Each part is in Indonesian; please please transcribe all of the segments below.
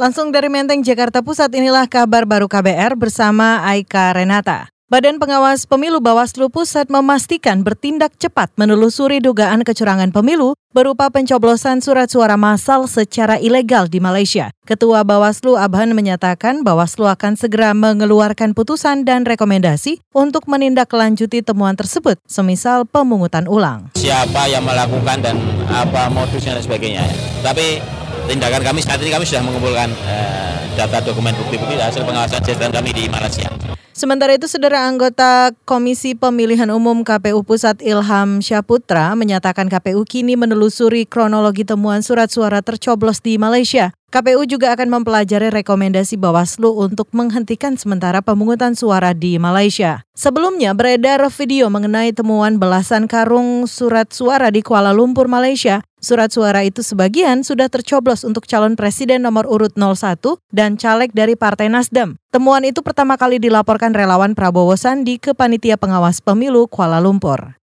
Langsung dari Menteng, Jakarta Pusat, inilah kabar baru KBR bersama Aika Renata. Badan Pengawas Pemilu Bawaslu Pusat memastikan bertindak cepat menelusuri dugaan kecurangan pemilu berupa pencoblosan surat suara massal secara ilegal di Malaysia. Ketua Bawaslu Abhan menyatakan Bawaslu akan segera mengeluarkan putusan dan rekomendasi untuk menindaklanjuti temuan tersebut, semisal pemungutan ulang. Siapa yang melakukan dan apa modusnya dan sebagainya. Tapi tindakan kami saat ini kami sudah mengumpulkan uh, data dokumen bukti-bukti hasil pengawasan jajaran kami di Malaysia. Sementara itu, saudara anggota Komisi Pemilihan Umum KPU Pusat Ilham Syaputra menyatakan KPU kini menelusuri kronologi temuan surat suara tercoblos di Malaysia. KPU juga akan mempelajari rekomendasi Bawaslu untuk menghentikan sementara pemungutan suara di Malaysia. Sebelumnya beredar video mengenai temuan belasan karung surat suara di Kuala Lumpur, Malaysia. Surat suara itu sebagian sudah tercoblos untuk calon presiden nomor urut 01 dan caleg dari Partai Nasdem. Temuan itu pertama kali dilaporkan relawan Prabowo Sandi ke Panitia Pengawas Pemilu Kuala Lumpur.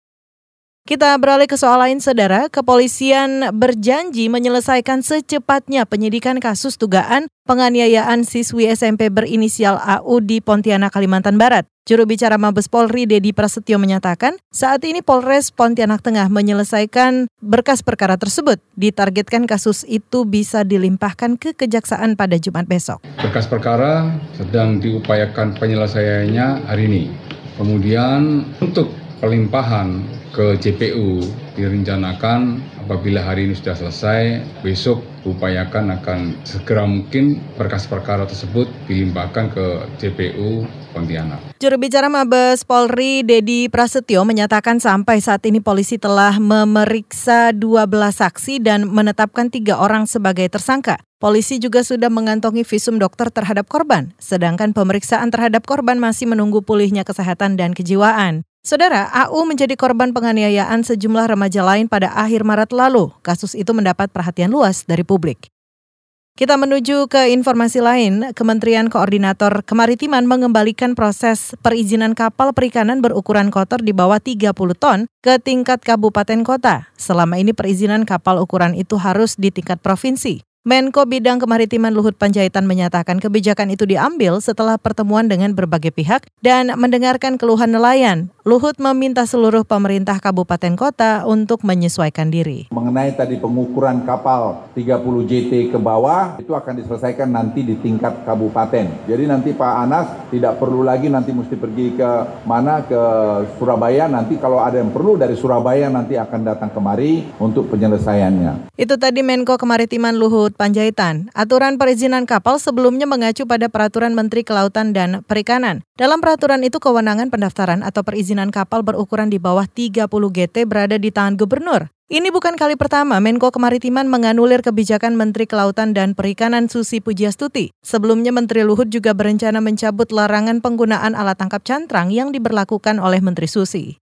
Kita beralih ke soal lain, saudara. Kepolisian berjanji menyelesaikan secepatnya penyidikan kasus dugaan penganiayaan siswi SMP berinisial AU di Pontianak, Kalimantan Barat. Juru bicara Mabes Polri, Dedi Prasetyo menyatakan, saat ini Polres Pontianak Tengah menyelesaikan berkas perkara tersebut. Ditargetkan kasus itu bisa dilimpahkan ke Kejaksaan pada Jumat besok. Berkas perkara sedang diupayakan penyelesaiannya hari ini. Kemudian untuk pelimpahan ke JPU direncanakan apabila hari ini sudah selesai, besok upayakan akan segera mungkin berkas perkara tersebut dilimpahkan ke JPU Pontianak. Juru bicara Mabes Polri Dedi Prasetyo menyatakan sampai saat ini polisi telah memeriksa 12 saksi dan menetapkan tiga orang sebagai tersangka. Polisi juga sudah mengantongi visum dokter terhadap korban, sedangkan pemeriksaan terhadap korban masih menunggu pulihnya kesehatan dan kejiwaan. Saudara, AU menjadi korban penganiayaan sejumlah remaja lain pada akhir Maret lalu. Kasus itu mendapat perhatian luas dari publik. Kita menuju ke informasi lain, Kementerian Koordinator Kemaritiman mengembalikan proses perizinan kapal perikanan berukuran kotor di bawah 30 ton ke tingkat kabupaten kota. Selama ini perizinan kapal ukuran itu harus di tingkat provinsi. Menko Bidang Kemaritiman Luhut Panjaitan menyatakan kebijakan itu diambil setelah pertemuan dengan berbagai pihak dan mendengarkan keluhan nelayan. Luhut meminta seluruh pemerintah kabupaten kota untuk menyesuaikan diri. Mengenai tadi pengukuran kapal 30 JT ke bawah itu akan diselesaikan nanti di tingkat kabupaten. Jadi nanti Pak Anas tidak perlu lagi nanti mesti pergi ke mana ke Surabaya nanti kalau ada yang perlu dari Surabaya nanti akan datang kemari untuk penyelesaiannya. Itu tadi Menko Kemaritiman Luhut Panjaitan. Aturan perizinan kapal sebelumnya mengacu pada Peraturan Menteri Kelautan dan Perikanan. Dalam peraturan itu kewenangan pendaftaran atau perizinan kapal berukuran di bawah 30 GT berada di tangan gubernur. Ini bukan kali pertama Menko Kemaritiman menganulir kebijakan Menteri Kelautan dan Perikanan Susi Pujiastuti. Sebelumnya Menteri Luhut juga berencana mencabut larangan penggunaan alat tangkap cantrang yang diberlakukan oleh Menteri Susi.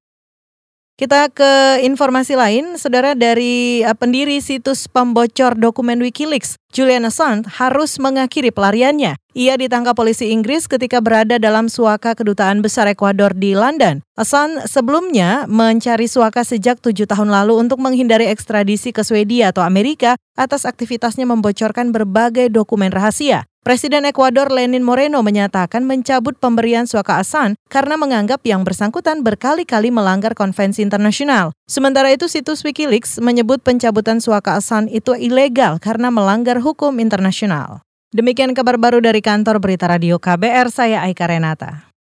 Kita ke informasi lain, saudara dari uh, pendiri situs pembocor dokumen Wikileaks, Julian Assange harus mengakhiri pelariannya. Ia ditangkap polisi Inggris ketika berada dalam suaka kedutaan besar Ekuador di London. Assange sebelumnya mencari suaka sejak tujuh tahun lalu untuk menghindari ekstradisi ke Swedia atau Amerika atas aktivitasnya membocorkan berbagai dokumen rahasia. Presiden Ekuador Lenin Moreno menyatakan mencabut pemberian suaka Asan karena menganggap yang bersangkutan berkali-kali melanggar konvensi internasional. Sementara itu situs Wikileaks menyebut pencabutan suaka Asan itu ilegal karena melanggar hukum internasional. Demikian kabar baru dari kantor Berita Radio KBR, saya Aika Renata.